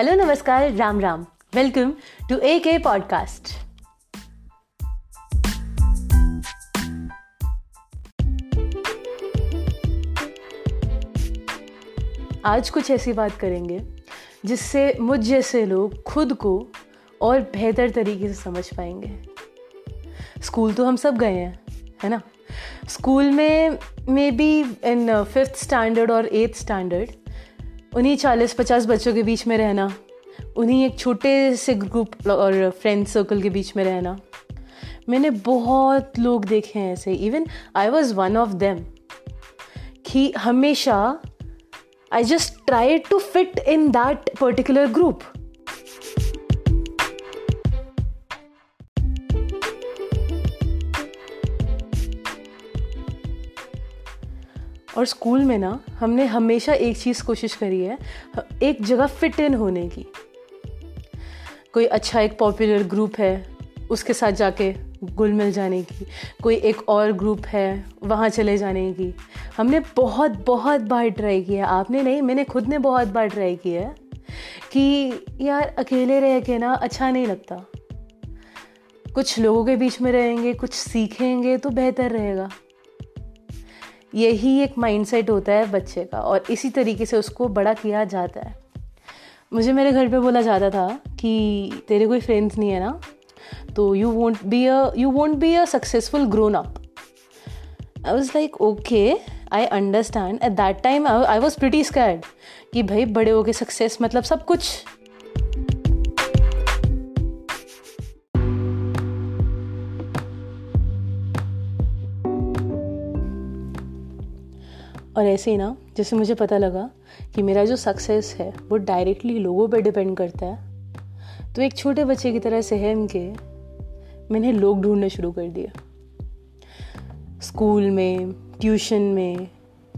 Hello, नमस्कार, Ram Ram. Welcome to A K podcast आज कुछ ऐसी बात करेंगे जिससे मुझ जैसे लोग खुद को और बेहतर तरीके से समझ पाएँगे। स्कूल तो हम सब गए हैं, है ना? स्कूल में may be in fifth standard और एट्थ स्टैंडर्ड उन्हीं चालीस पचास बच्चों के बीच में रहना, उन्हीं एक छोटे से ग्रुप और फ्रेंड सर्कल के बीच में रहना। मैंने बहुत लोग देखे हैं ऐसे even I was one of them कि हमेशा I just try to fit in that particular group और स्कूल में ना, हमने हमेशा एक चीज़ कोशिश करी है, एक जगह फिट इन होने की। कोई अच्छा एक पॉपुलर ग्रुप है, उसके साथ जाके गुल मिल जाने की। कोई एक और ग्रुप है, वहाँ चले जाने की। हमने बहुत बहुत बार ट्राई किया। आपने नहीं, मैंने खुद ने बहुत बार ट्राई किया है कि यार, अकेले रह के ना अच्छा नहीं लगता। कुछ लोगों के बीच में रहेंगे, कुछ सीखेंगे तो बेहतर रहेगा। यही एक माइंडसेट होता है बच्चे का और इसी तरीके से उसको बड़ा किया जाता है। मुझे मेरे घर पे बोला जाता था कि तेरे कोई फ्रेंड्स नहीं है ना तो you won't be a you won't be a successful grown up I was like okay I understand at that time I was pretty scared कि भाई बड़े हो के सक्सेस मतलब सब कुछ और ऐसे ही ना, जैसे मुझे पता लगा कि मेरा जो सक्सेस है, वो डायरेक्टली लोगों पे डिपेंड करता है। तो एक छोटे बच्चे की तरह सहम के मैंने लोग ढूँढने शुरू कर दिया स्कूल में ट्यूशन में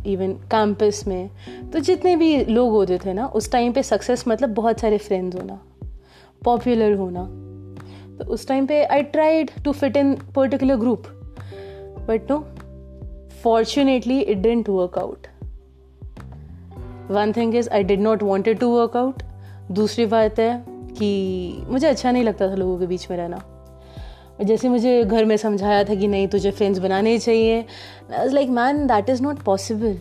इवन कैंपस में तो जितने भी लोग होते थे ना, उस टाइम पे सक्सेस मतलब बहुत सारे फ्रेंड्स होना पॉपुलर होना। तो उस टाइम पे I tried to fit in particular group but no fortunately, it didn't work out. One thing is I did not wanted to work out दूसरी बात है कि मुझे अच्छा नहीं लगता था लोगों के बीच में रहना। जैसे मुझे घर में समझाया था कि नहीं, तुझे फ्रेंड्स बनाने चाहिए। Like man that is not possible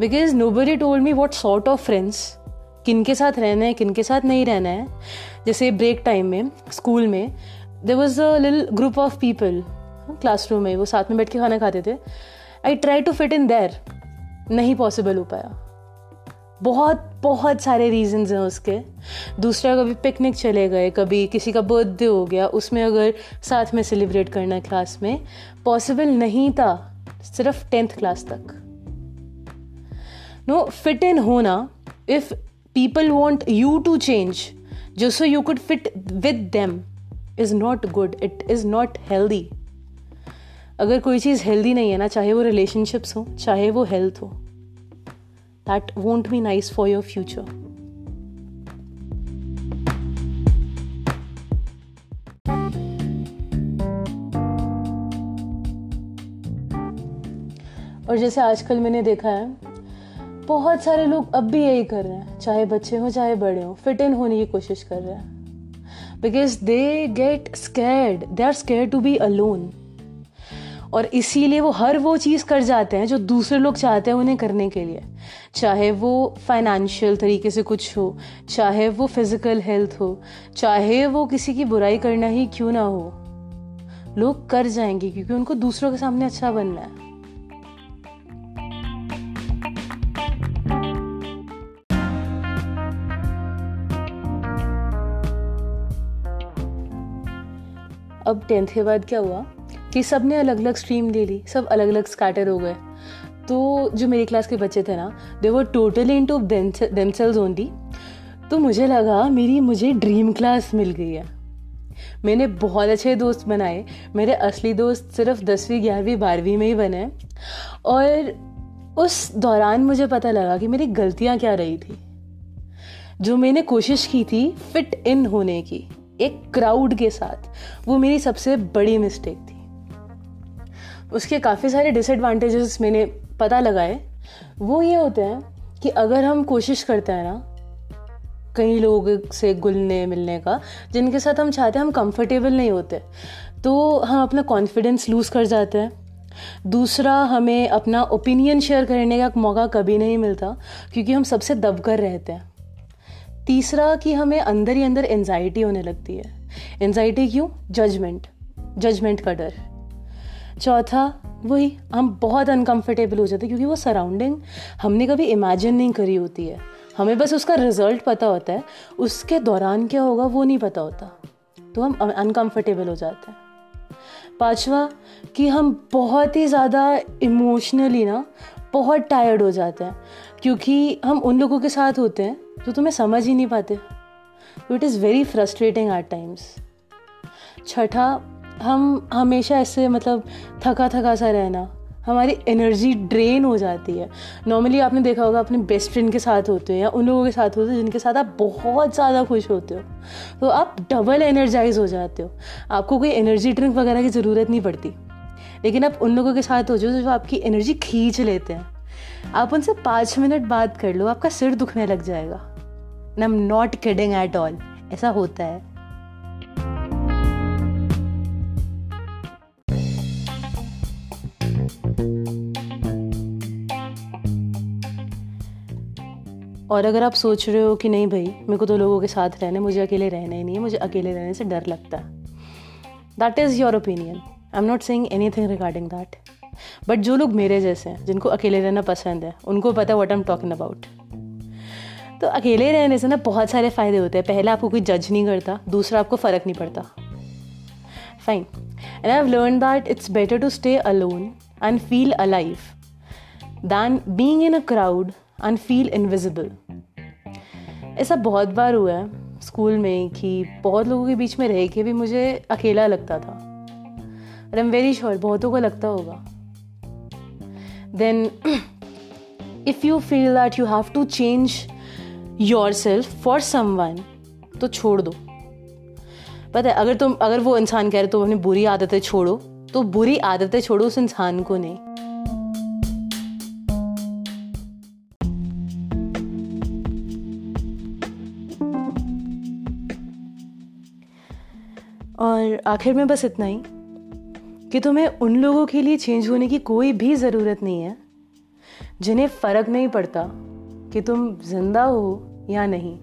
because nobody told me what sort of friends किन के साथ रहना है, किन के साथ नहीं रहना है। जैसे ब्रेक टाइम में स्कूल में देर वॉज़ अ लिल ग्रुप ऑफ़ पीपल क्लासरूम में, वो साथ में बैठ के खाना खाते थे। I try to fit in there नहीं पॉसिबल हो पाया। बहुत बहुत सारे रीजंस हैं उसके। दूसरा, कभी पिकनिक चले गए, कभी किसी का बर्थडे हो गया, उसमें अगर साथ में सेलिब्रेट करना क्लास में पॉसिबल नहीं था, सिर्फ़ टेंथ क्लास तक। नो फिट इन होना if people want you to change जो so you could fit with them is not good it is not healthy अगर कोई चीज़ हेल्दी नहीं है ना, चाहे वो रिलेशनशिप्स हो, चाहे वो हेल्थ हो that won't be nice for your future और जैसे आजकल मैंने देखा है, बहुत सारे लोग अब भी यही कर रहे हैं, चाहे बच्चे हो, चाहे बड़े हो फिट इन होने की कोशिश कर रहे हैं। Because they get scared they are scared to be alone और इसीलिए वो हर वो चीज़ कर जाते हैं जो दूसरे लोग चाहते हैं उन्हें करने के लिए। चाहे वो फाइनेंशियल तरीके से कुछ हो, चाहे वो फ़िज़िकल हेल्थ हो, चाहे वो किसी की बुराई करना ही क्यों ना हो। लोग कर जाएँगे क्योंकि उनको दूसरों के सामने अच्छा बनना है। अब टेंथ के बाद क्या हुआ? कि सबने अलग अलग स्ट्रीम ले ली सब अलग अलग स्कैटर हो गए। तो जो मेरी क्लास के बच्चे थे ना they were totally into themselves only तो मुझे लगा, मेरी, मुझे ड्रीम क्लास मिल गई है। मैंने बहुत अच्छे दोस्त बनाए। मेरे असली दोस्त सिर्फ़ दसवीं, ग्यारहवीं, बारहवीं में ही बने। और उस दौरान मुझे पता लगा कि मेरी गलतियाँ क्या रही थी। जो मैंने कोशिश की थी फिट इन होने की, एक क्राउड के साथ, वो मेरी सबसे बड़ी मिस्टेक थी। उसके काफ़ी सारे डिसएडवांटेजेस मैंने पता लगाए। वो ये होते हैं कि अगर हम कोशिश करते हैं ना, कई लोग से गुलने मिलने का, जिनके साथ हम चाहते हैं हम कंफर्टेबल नहीं होते तो हम अपना कॉन्फिडेंस लूज़ कर जाते हैं। दूसरा, हमें अपना ओपिनियन शेयर करने का मौका कभी नहीं मिलता, क्योंकि हम सबसे दब कर रहते हैं। तीसरा, कि हमें अंदर ही अंदर एनजाइटी होने लगती है। एनजाइटी क्यों? जजमेंट जजमेंट का डर। चौथा, वही हम बहुत अनकंफर्टेबल हो जाते हैं क्योंकि वो सराउंडिंग हमने कभी इमेजिन नहीं करी होती है। हमें बस उसका रिज़ल्ट पता होता है। उसके दौरान क्या होगा वो नहीं पता होता। तो हम अनकंफर्टेबल हो जाते हैं। पांचवा, कि हम बहुत ही ज़्यादा इमोशनली ना बहुत टायर्ड हो जाते हैं। क्योंकि हम उन लोगों के साथ होते हैं जो तुम्हें समझ ही नहीं पाते। It is very frustrating at times छठा हम हमेशा ऐसे मतलब थका थका सा रहना, हमारी एनर्जी ड्रेन हो जाती है। नॉर्मली आपने देखा होगा अपने बेस्ट फ्रेंड के साथ होते हो या उन लोगों के साथ होते हो जिनके साथ आप बहुत ज़्यादा खुश होते हो। तो आप डबल एनर्जाइज हो जाते हो। आपको कोई एनर्जी ड्रिंक वगैरह की ज़रूरत नहीं पड़ती। लेकिन आप उन लोगों के साथ हो जो जो आपकी एनर्जी खींच लेते हैं। आप उनसे पाँच मिनट बात कर लो, आपका सिर दुखने लग जाएगा। And I am not kidding at all ऐसा होता है। और अगर आप सोच रहे हो कि नहीं भाई, मेरे को तो लोगों के साथ रहना है, मुझे अकेले रहना ही नहीं है, मुझे अकेले रहने से डर लगता है। That is your opinion I am not saying anything regarding that but जो लोग मेरे जैसे हैं, जिनको अकेले रहना पसंद है, उनको पता है वट एम टॉकिंग अबाउट तो अकेले रहने से ना बहुत सारे फ़ायदे होते हैं। पहला, आपको कोई जज नहीं करता, दूसरा, आपको फ़र्क नहीं पड़ता। Fine and I have learn that it's better to stay alone and feel alive than being in a crowd and feel invisible ऐसा बहुत बार हुआ है स्कूल में कि बहुत लोगों के बीच में रह के भी मुझे अकेला लगता था। आई एम वेरी श्योर बहुतों को लगता होगा। Then if you feel that you have to change yourself for someone तो छोड़ दो। पता है, अगर तुम, अगर वो इंसान कह रहे तो अपनी बुरी आदतें छोड़ो तो बुरी आदतें छोड़ो उस इंसान को नहीं। और आखिर में बस इतना ही, कि तुम्हें उन लोगों के लिए चेंज होने की कोई भी ज़रूरत नहीं है, जिन्हें फ़र्क नहीं पड़ता कि तुम ज़िंदा हो या नहीं।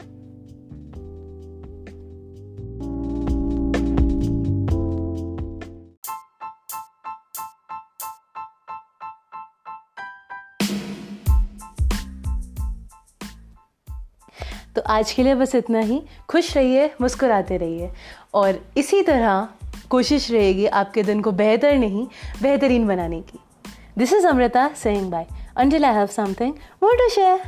आज के लिए बस इतना ही। खुश रहिए, मुस्कुराते रहिए। और इसी तरह कोशिश रहेगी आपके दिन को बेहतर नहीं, बेहतरीन बनाने की। This is Amrita saying bye until I have something more to share